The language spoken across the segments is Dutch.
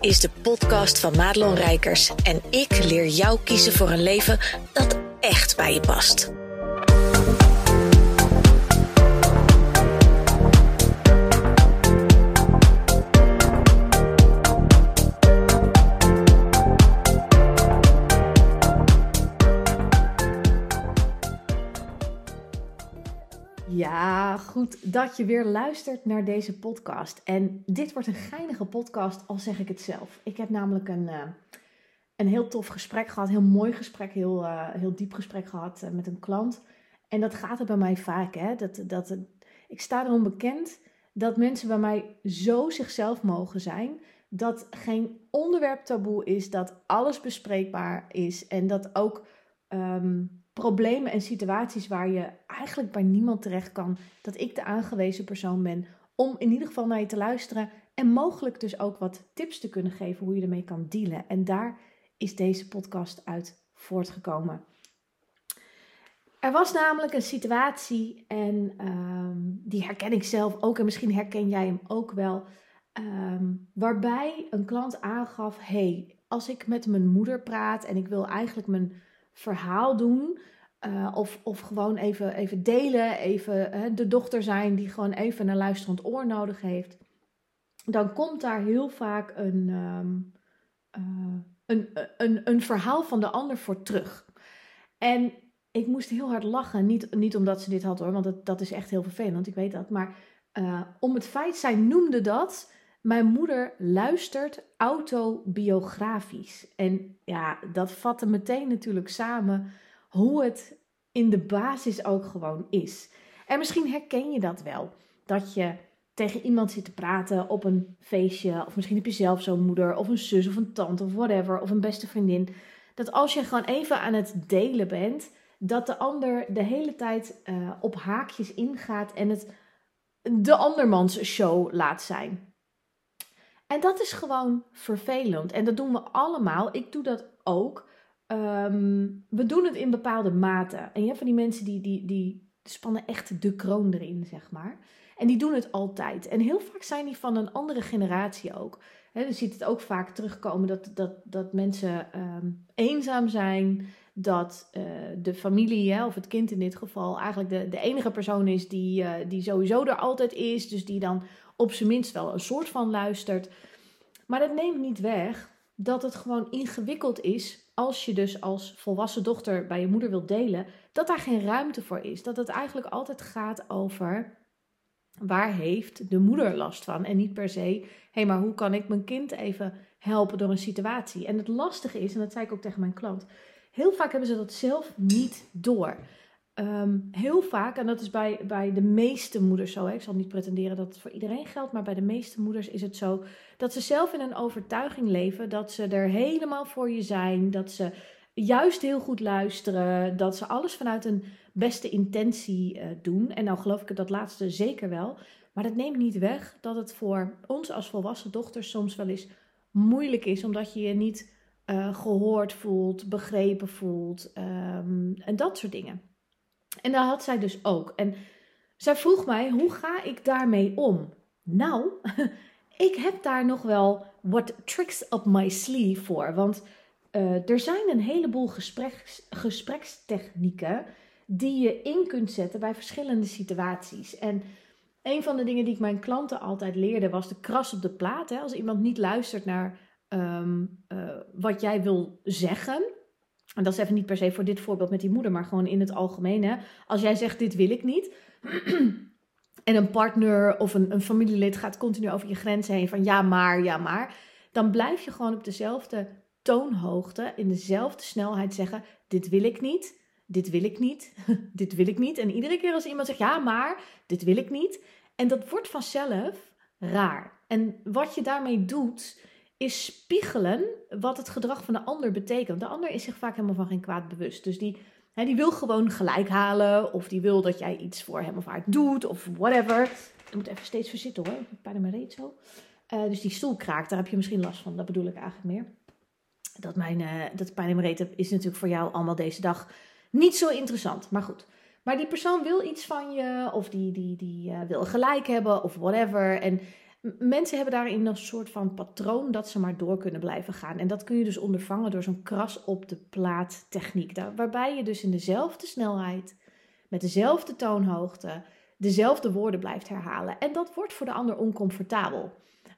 is de podcast van Madelon Rijkers en ik leer jou kiezen voor een leven dat echt bij je past. Ja, goed dat je weer luistert naar deze podcast. En dit wordt een geinige podcast, al zeg ik het zelf. Ik heb namelijk een, uh, een heel tof gesprek gehad, heel mooi gesprek, heel, uh, heel diep gesprek gehad uh, met een klant. En dat gaat er bij mij vaak, hè. Dat, dat, ik sta erom bekend dat mensen bij mij zo zichzelf mogen zijn. Dat geen onderwerp taboe is, dat alles bespreekbaar is. En dat ook... Um, problemen en situaties waar je eigenlijk bij niemand terecht kan, dat ik de aangewezen persoon ben om in ieder geval naar je te luisteren en mogelijk dus ook wat tips te kunnen geven hoe je ermee kan dealen. En daar is deze podcast uit voortgekomen. Er was namelijk een situatie en um, die herken ik zelf ook en misschien herken jij hem ook wel, um, waarbij een klant aangaf: hey, als ik met mijn moeder praat en ik wil eigenlijk mijn verhaal doen. Uh, of, of gewoon even, even delen, even uh, de dochter zijn die gewoon even een luisterend oor nodig heeft. Dan komt daar heel vaak een, um, uh, een, een, een verhaal van de ander voor terug. En ik moest heel hard lachen. Niet, niet omdat ze dit had hoor, want dat, dat is echt heel vervelend, ik weet dat. Maar om het feit, zij noemde dat mijn moeder luistert autobiografisch. En ja, dat vatte meteen natuurlijk samen hoe het in de basis ook gewoon is. En misschien herken je dat wel. Dat je tegen iemand zit te praten op een feestje. Of misschien heb je zelf zo'n moeder of een zus of een tante of whatever. Of een beste vriendin. Dat als je gewoon even aan het delen bent. Dat de ander de hele tijd uh, op haakjes ingaat en het de andermans show laat zijn. En dat is gewoon vervelend. En dat doen we allemaal. Ik doe dat ook. Um, we doen het in bepaalde mate. En je hebt van die mensen die, die, die spannen echt de kroon erin, zeg maar. En die doen het altijd. En heel vaak zijn die van een andere generatie ook. He, je ziet het ook vaak terugkomen dat, dat, dat mensen um, eenzaam zijn. Dat uh, de familie, hè, of het kind in dit geval, eigenlijk de, de enige persoon is die, uh, die sowieso er altijd is. Dus die dan op zijn minst wel een soort van luistert. Maar dat neemt niet weg dat het gewoon ingewikkeld is als je dus als volwassen dochter bij je moeder wilt delen, dat daar geen ruimte voor is. Dat het eigenlijk altijd gaat over waar heeft de moeder last van en niet per se, hé, hey, maar hoe kan ik mijn kind even helpen door een situatie? En het lastige is, en dat zei ik ook tegen mijn klant, heel vaak hebben ze dat zelf niet door. Um, heel vaak, en dat is bij, bij de meeste moeders zo, hè, ik zal niet pretenderen dat het voor iedereen geldt, maar bij de meeste moeders is het zo dat ze zelf in een overtuiging leven dat ze er helemaal voor je zijn, dat ze juist heel goed luisteren, dat ze alles vanuit een beste intentie uh, doen. En nou geloof ik dat laatste zeker wel, maar dat neemt niet weg dat het voor ons als volwassen dochters soms wel eens moeilijk is, omdat je je niet uh, gehoord voelt, begrepen voelt um, en dat soort dingen. En dat had zij dus ook. En zij vroeg mij, hoe ga ik daarmee om? Nou, ik heb daar nog wel wat tricks up my sleeve voor. Want uh, er zijn een heleboel gespreks, gesprekstechnieken die je in kunt zetten bij verschillende situaties. En een van de dingen die ik mijn klanten altijd leerde was de kras op de plaat. Hè? Als iemand niet luistert naar um, uh, wat jij wil zeggen, en dat is even niet per se voor dit voorbeeld met die moeder, maar gewoon in het algemeen. Hè? Als jij zegt: Dit wil ik niet. en een partner of een, een familielid gaat continu over je grenzen heen van ja, maar, ja, maar. Dan blijf je gewoon op dezelfde toonhoogte, in dezelfde snelheid zeggen: Dit wil ik niet. Dit wil ik niet. dit wil ik niet. En iedere keer als iemand zegt: Ja, maar, dit wil ik niet. En dat wordt vanzelf raar. En wat je daarmee doet, is spiegelen wat het gedrag van de ander betekent. De ander is zich vaak helemaal van geen kwaad bewust. Dus die, hè, die wil gewoon gelijk halen. Of die wil dat jij iets voor hem of haar doet. Of whatever. Ik moet even steeds verzitten hoor. Bijna mijn reet zo. Uh, dus die stoel kraakt, daar heb je misschien last van. Dat bedoel ik eigenlijk meer. Dat, mijn, uh, dat pijn in mijn reet is natuurlijk voor jou allemaal deze dag niet zo interessant. Maar goed. Maar die persoon wil iets van je. Of die, die, die uh, wil gelijk hebben. Of whatever. En mensen hebben daarin een soort van patroon dat ze maar door kunnen blijven gaan. En dat kun je dus ondervangen door zo'n kras op de plaat techniek. waarbij je dus in dezelfde snelheid, met dezelfde toonhoogte, dezelfde woorden blijft herhalen. En dat wordt voor de ander oncomfortabel.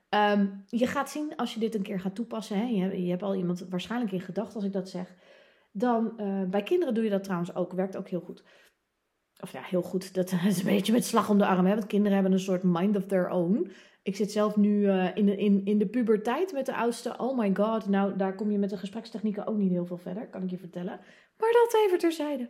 Ehm, je gaat zien als je dit een keer gaat toepassen. Hè, je, je hebt al iemand waarschijnlijk in gedachten als ik dat zeg. Dan uh, bij kinderen doe je dat trouwens ook. Werkt ook heel goed. Of ja, heel goed. Dat is een beetje met slag om de arm. Hè? Want kinderen hebben een soort mind of their own. Ik zit zelf nu uh, in, de, in, in de puberteit met de oudste. Oh my god, nou daar kom je met de gesprekstechnieken ook niet heel veel verder, kan ik je vertellen. Maar dat even terzijde.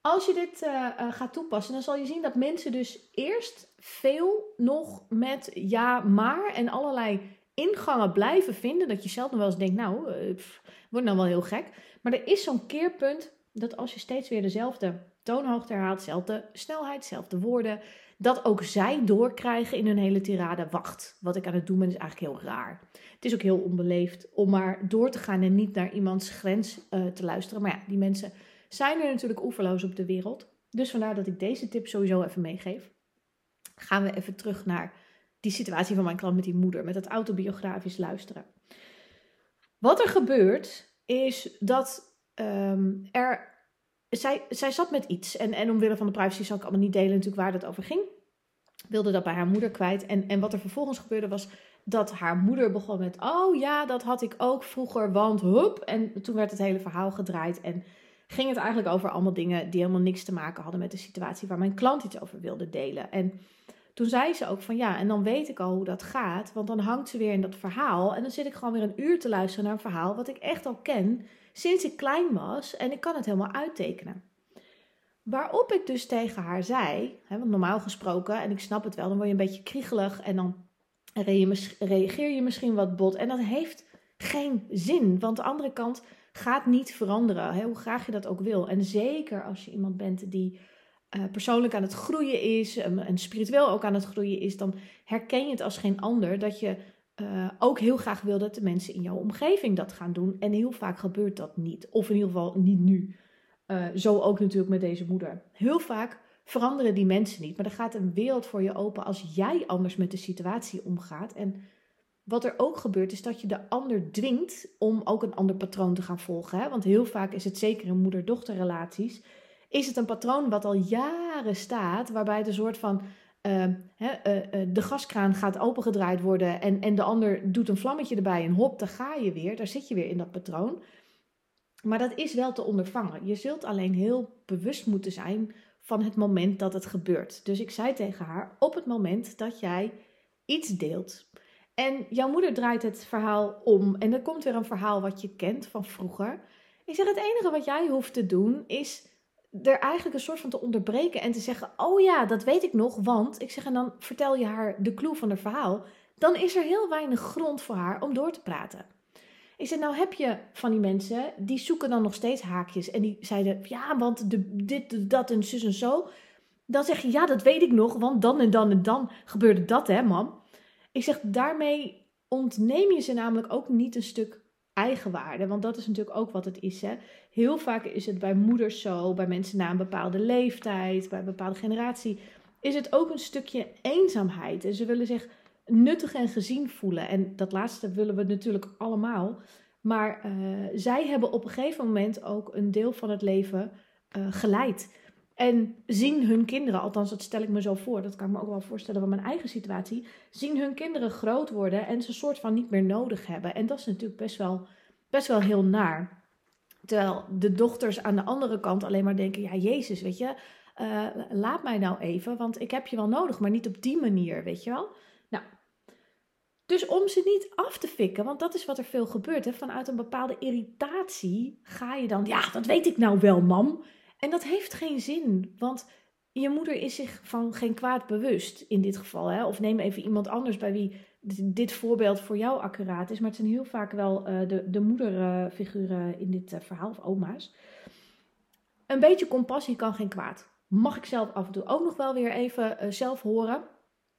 Als je dit uh, uh, gaat toepassen, dan zal je zien dat mensen dus eerst veel nog met ja, maar en allerlei ingangen blijven vinden. Dat je zelf nog wel eens denkt, nou, pff, wordt nou wel heel gek. Maar er is zo'n keerpunt dat als je steeds weer dezelfde toonhoogte herhaalt, dezelfde snelheid, dezelfde woorden, dat ook zij doorkrijgen in hun hele tirade. Wacht, wat ik aan het doen ben is eigenlijk heel raar. Het is ook heel onbeleefd om maar door te gaan en niet naar iemands grens uh, te luisteren. Maar ja, die mensen zijn er natuurlijk oeverloos op de wereld. Dus vandaar dat ik deze tip sowieso even meegeef. Gaan we even terug naar die situatie van mijn klant met die moeder, met het autobiografisch luisteren. Wat er gebeurt is dat um, er zij, zij zat met iets. En, en omwille van de privacy zal ik allemaal niet delen natuurlijk waar dat over ging. Wilde dat bij haar moeder kwijt. En, en wat er vervolgens gebeurde was dat haar moeder begon met... Oh ja, dat had ik ook vroeger, want hup. En toen werd het hele verhaal gedraaid. En ging het eigenlijk over allemaal dingen die helemaal niks te maken hadden met de situatie waar mijn klant iets over wilde delen. En toen zei ze ook van ja, en dan weet ik al hoe dat gaat. Want dan hangt ze weer in dat verhaal. En dan zit ik gewoon weer een uur te luisteren naar een verhaal wat ik echt al ken sinds ik klein was en ik kan het helemaal uittekenen. Waarop ik dus tegen haar zei, hè, want normaal gesproken, en ik snap het wel, dan word je een beetje kriegelig en dan reageer je misschien wat bot. En dat heeft geen zin, want de andere kant gaat niet veranderen, hè, hoe graag je dat ook wil. En zeker als je iemand bent die uh, persoonlijk aan het groeien is en spiritueel ook aan het groeien is, dan herken je het als geen ander dat je uh, ook heel graag wil dat de mensen in jouw omgeving dat gaan doen. En heel vaak gebeurt dat niet. Of in ieder geval niet nu. Uh, zo ook natuurlijk met deze moeder. Heel vaak veranderen die mensen niet. Maar er gaat een wereld voor je open als jij anders met de situatie omgaat. En wat er ook gebeurt is dat je de ander dwingt om ook een ander patroon te gaan volgen. Hè? Want heel vaak is het zeker in moeder-dochterrelaties. Is het een patroon wat al jaren staat, waarbij het een soort van Ehm, eh, eh, de gaskraan gaat opengedraaid worden en, en de ander doet een vlammetje erbij en hop, daar ga je weer. Daar zit je weer in dat patroon. Maar dat is wel te ondervangen. Je zult alleen heel bewust moeten zijn van het moment dat het gebeurt. Dus ik zei tegen haar: op het moment dat jij iets deelt. En jouw moeder draait het verhaal om. En er komt weer een verhaal wat je kent van vroeger. Ik zeg: het enige wat jij hoeft te doen is er eigenlijk een soort van te onderbreken en te zeggen: Oh ja, dat weet ik nog, want ik zeg en dan vertel je haar de clue van het verhaal. Dan is er heel weinig grond voor haar om door te praten. Ik zeg: Nou, heb je van die mensen die zoeken dan nog steeds haakjes en die zeiden: Ja, want de, dit, dat en zus en zo. Dan zeg je: Ja, dat weet ik nog, want dan en dan en dan gebeurde dat, hè, mam. Ik zeg: Daarmee ontneem je ze namelijk ook niet een stuk eigenwaarde. Want dat is natuurlijk ook wat het is. Hè? Heel vaak is het bij moeders zo, bij mensen na een bepaalde leeftijd, bij een bepaalde generatie, is het ook een stukje eenzaamheid. En ze willen zich nuttig en gezien voelen. En dat laatste willen we natuurlijk allemaal. Maar uh, zij hebben op een gegeven moment ook een deel van het leven uh, geleid. En zien hun kinderen, althans dat stel ik me zo voor, dat kan ik me ook wel voorstellen van mijn eigen situatie, zien hun kinderen groot worden en ze soort van niet meer nodig hebben. En dat is natuurlijk best wel, best wel heel naar. Terwijl de dochters aan de andere kant alleen maar denken, ja Jezus, weet je, uh, laat mij nou even, want ik heb je wel nodig, maar niet op die manier, weet je wel. Nou, dus om ze niet af te fikken, want dat is wat er veel gebeurt. Hè? Vanuit een bepaalde irritatie ga je dan, ja, dat weet ik nou wel, mam. En dat heeft geen zin, want je moeder is zich van geen kwaad bewust in dit geval. Hè? Of neem even iemand anders bij wie dit voorbeeld voor jou accuraat is. Maar het zijn heel vaak wel uh, de, de moederfiguren in dit uh, verhaal, of oma's. Een beetje compassie kan geen kwaad. Mag ik zelf af en toe ook nog wel weer even uh, zelf horen.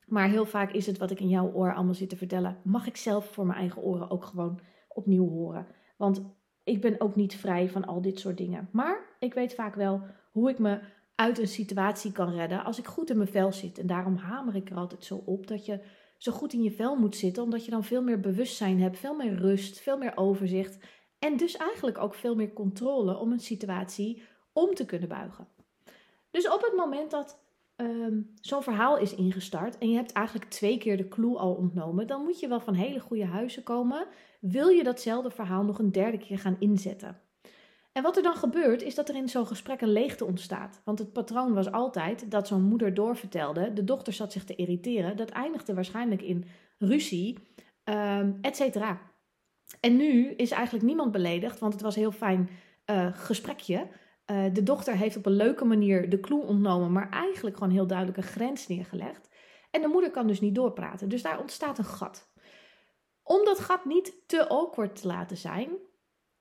Maar heel vaak is het wat ik in jouw oor allemaal zit te vertellen. Mag ik zelf voor mijn eigen oren ook gewoon opnieuw horen. Want ik ben ook niet vrij van al dit soort dingen. Maar ik weet vaak wel hoe ik me uit een situatie kan redden als ik goed in mijn vel zit. En daarom hamer ik er altijd zo op dat je zo goed in je vel moet zitten, omdat je dan veel meer bewustzijn hebt, veel meer rust, veel meer overzicht en dus eigenlijk ook veel meer controle om een situatie om te kunnen buigen. Dus op het moment dat Ehm, zo'n verhaal is ingestart en je hebt eigenlijk twee keer de clue al ontnomen, dan moet je wel van hele goede huizen komen. Wil je datzelfde verhaal nog een derde keer gaan inzetten? En wat er dan gebeurt, is dat er in zo'n gesprek een leegte ontstaat. Want het patroon was altijd dat zo'n moeder doorvertelde, de dochter zat zich te irriteren, dat eindigde waarschijnlijk in ruzie, um, et cetera. En nu is eigenlijk niemand beledigd, want het was een heel fijn uh, gesprekje. Uh, de dochter heeft op een leuke manier de clue ontnomen, maar eigenlijk gewoon heel duidelijk een grens neergelegd. En de moeder kan dus niet doorpraten. Dus daar ontstaat een gat. Om dat gat niet te awkward te laten zijn,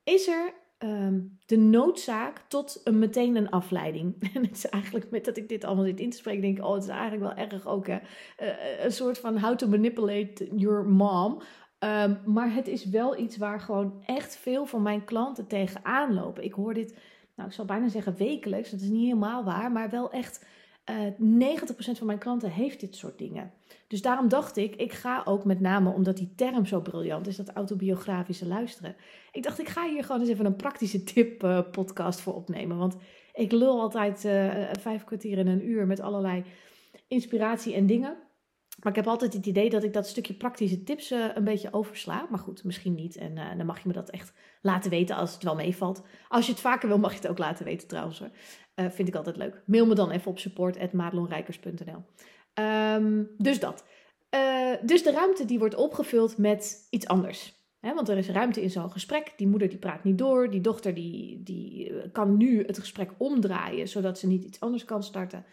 is er um, de noodzaak tot een, meteen een afleiding. En het is eigenlijk met dat ik dit allemaal zit in te spreken, denk ik, oh, het is eigenlijk wel erg ook hè? Uh, een soort van how to manipulate your mom. Um, maar het is wel iets waar gewoon echt veel van mijn klanten tegenaan lopen. Ik hoor dit nou ik zal bijna zeggen wekelijks, dat is niet helemaal waar, maar wel echt uh, eh, 90% van mijn klanten heeft dit soort dingen. Dus daarom dacht ik, ik ga ook met name omdat die term zo briljant is, dat autobiografische luisteren. Ik dacht, ik ga hier gewoon eens even een praktische tip uh, podcast voor opnemen. Want ik lul altijd uh, vijf kwartier in een uur met allerlei inspiratie en dingen. Maar ik heb altijd het idee dat ik dat stukje praktische tips uh, een beetje oversla. Maar goed, misschien niet. En uh, dan mag je me dat echt laten weten als het wel meevalt. Als je het vaker wil, mag je het ook laten weten trouwens. Hoor. Uh, vind ik altijd leuk. Mail me dan even op support.madelonrijkers.nl um, ehm, Dus dat. dus de ruimte die wordt opgevuld met iets anders. Want er is ruimte in zo'n gesprek. Die moeder die praat niet door. Die dochter die, die kan nu het gesprek omdraaien, zodat ze niet iets anders kan starten.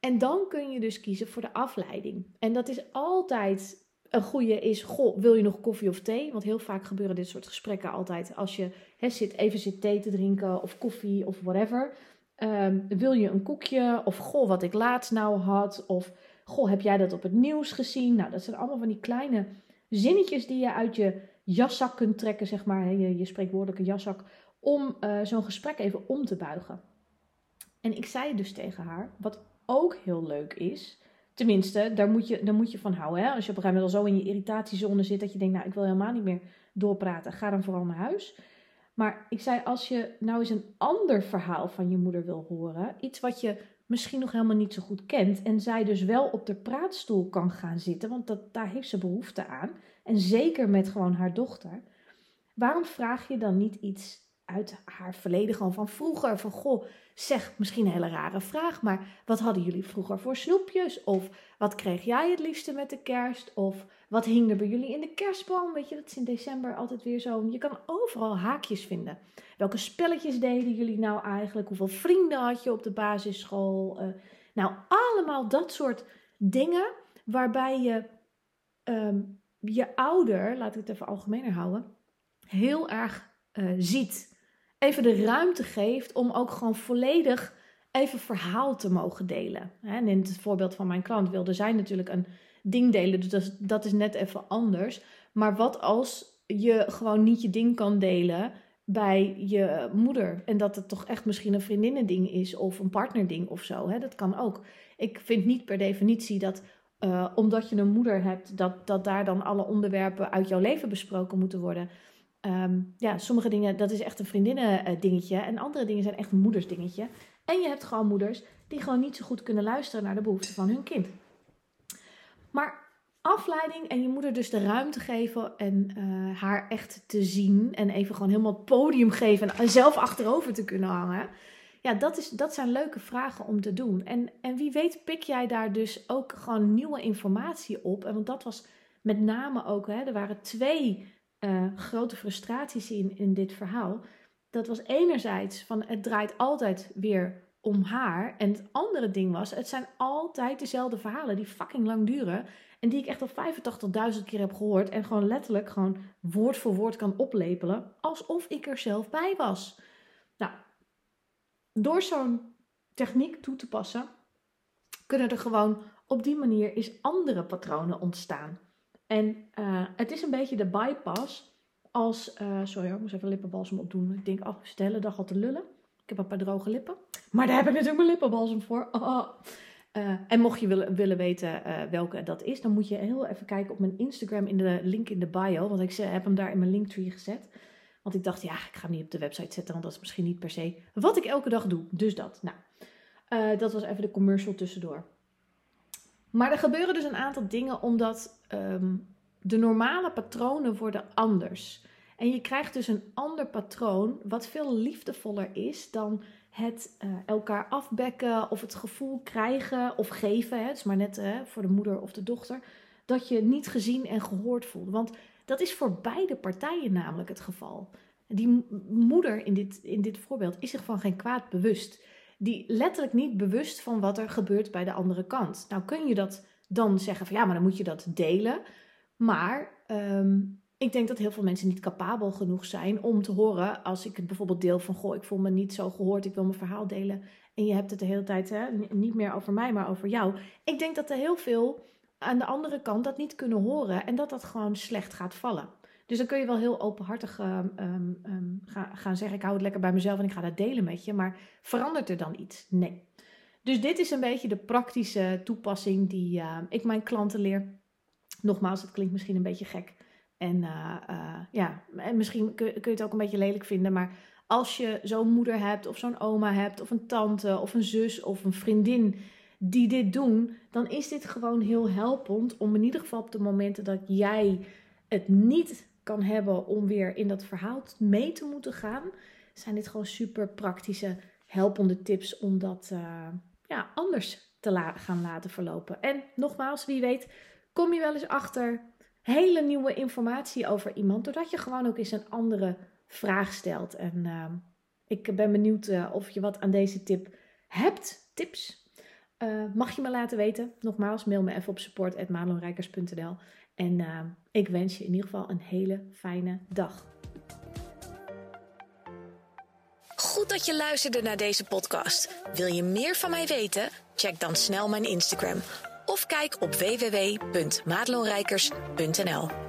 En dan kun je dus kiezen voor de afleiding. En dat is altijd een goede is, goh, wil je nog koffie of thee? Want heel vaak gebeuren dit soort gesprekken altijd als je zit, even zit thee te drinken of koffie of whatever. Um, wil je een koekje? Of goh, wat ik laatst nou had? Of goh, heb jij dat op het nieuws gezien? Nou, dat zijn allemaal van die kleine zinnetjes die je uit je jaszak kunt trekken, zeg maar, je, je spreekwoordelijke jaszak, om uh, zo'n gesprek even om te buigen. En ik zei dus tegen haar, wat ook heel leuk is. Tenminste, daar moet je, daar moet je van houden. Hè? Als je op een gegeven moment al zo in je irritatiezone zit dat je denkt, nou ik wil helemaal niet meer doorpraten, ga dan vooral naar huis. Maar ik zei, als je nou eens een ander verhaal van je moeder wil horen, iets wat je misschien nog helemaal niet zo goed kent, en zij dus wel op de praatstoel kan gaan zitten, want dat, daar heeft ze behoefte aan, en zeker met gewoon haar dochter, waarom vraag je dan niet iets uit haar verleden, gewoon van vroeger. Van goh, zeg misschien een hele rare vraag, maar wat hadden jullie vroeger voor snoepjes? Of wat kreeg jij het liefste met de kerst? Of wat hing er bij jullie in de kerstboom? Weet je, dat is in december altijd weer zo. Je kan overal haakjes vinden. Welke spelletjes deden jullie nou eigenlijk? Hoeveel vrienden had je op de basisschool? Uh, nou, allemaal dat soort dingen waarbij je um, je ouder, laat ik het even algemener houden, heel erg uh, ziet even de ruimte geeft om ook gewoon volledig even verhaal te mogen delen. En in het voorbeeld van mijn klant wilde zij natuurlijk een ding delen, dus dat is, net even anders. Maar wat als je gewoon niet je ding kan delen bij je moeder en dat het toch echt misschien een vriendinnending is of een partnerding of zo? Dat kan ook. Ik vind niet per definitie dat uh, omdat je een moeder hebt, dat, dat daar dan alle onderwerpen uit jouw leven besproken moeten worden. Ehm, ja, sommige dingen, dat is echt een vriendinnen eh, dingetje. En andere dingen zijn echt een moeders dingetje. En je hebt gewoon moeders die gewoon niet zo goed kunnen luisteren naar de behoeften van hun kind. Maar afleiding en je moeder dus de ruimte geven en uh, haar echt te zien. En even gewoon helemaal het podium geven en zelf achterover te kunnen hangen. Ja, dat, is, dat zijn leuke vragen om te doen. En, en wie weet pik jij daar dus ook gewoon nieuwe informatie op. En want dat was met name ook, hè, er waren twee uh, grote frustraties in, in dit verhaal. Dat was enerzijds van het draait altijd weer om haar. En het andere ding was, het zijn altijd dezelfde verhalen die fucking lang duren. En die ik echt al 85.000 keer heb gehoord. En gewoon letterlijk gewoon woord voor woord kan oplepelen. Alsof ik er zelf bij was. Nou, door zo'n techniek toe te passen, kunnen er gewoon op die manier eens andere patronen ontstaan. En uh, het is een beetje de bypass als... Uh, sorry ik moest even lippenbalsem opdoen. Ik denk, oh, de hele dag al te lullen. Ik heb een paar droge lippen. Maar daar heb ik natuurlijk mijn lippenbalsem voor. Oh. Uh, en mocht je willen, willen weten welke dat is, dan moet je heel even kijken op mijn Instagram in de link in de bio. Want ik heb hem daar in mijn linktree gezet. Want ik dacht, ja, ik ga hem niet op de website zetten, want dat is misschien niet per se wat ik elke dag doe. Dus dat. Nou, dat was even de commercial tussendoor. Maar er gebeuren dus een aantal dingen omdat um, de normale patronen worden anders. En je krijgt dus een ander patroon wat veel liefdevoller is dan het uh, elkaar afbekken of het gevoel krijgen of geven. Hè, het is maar net uh, voor de moeder of de dochter. Dat je niet gezien en gehoord voelt. Want dat is voor beide partijen namelijk het geval. Die moeder in dit, in dit voorbeeld is zich van geen kwaad bewust. Die letterlijk niet bewust van wat er gebeurt bij de andere kant. Nou kun je dat dan zeggen van ja, maar dan moet je dat delen. Maar um, ik denk dat heel veel mensen niet capabel genoeg zijn om te horen als ik het bijvoorbeeld deel van goh, ik voel me niet zo gehoord, ik wil mijn verhaal delen. En je hebt het de hele tijd hè, niet meer over mij, maar over jou. Ik denk dat er heel veel aan de andere kant dat niet kunnen horen en dat dat gewoon slecht gaat vallen. Dus dan kun je wel heel openhartig um, um, gaan zeggen: Ik hou het lekker bij mezelf en ik ga dat delen met je. Maar verandert er dan iets? Nee. Dus dit is een beetje de praktische toepassing die ik mijn klanten leer. Nogmaals, het klinkt misschien een beetje gek. En uh, uh, ja, en misschien kun, kun, je het ook een beetje lelijk vinden. Maar als je zo'n moeder hebt, of zo'n oma hebt, of een tante, of een zus, of een vriendin die dit doen, dan is dit gewoon heel helpend om in ieder geval op de momenten dat jij het niet kan hebben om weer in dat verhaal mee te moeten gaan, zijn dit gewoon super praktische, helpende tips om dat uh, ja, anders te la gaan laten verlopen. En nogmaals, wie weet, kom je wel eens achter hele nieuwe informatie over iemand, doordat je gewoon ook eens een andere vraag stelt. En uh, ik ben benieuwd uh, of je wat aan deze tip hebt, tips. Uh, mag je me laten weten? Nogmaals, mail me even op support.madelonrijkers.nl En ik wens je in ieder geval een hele fijne dag. Goed dat je luisterde naar deze podcast. Wil je meer van mij weten? Check dan snel mijn Instagram of kijk op www.maatloonrijkers.nl.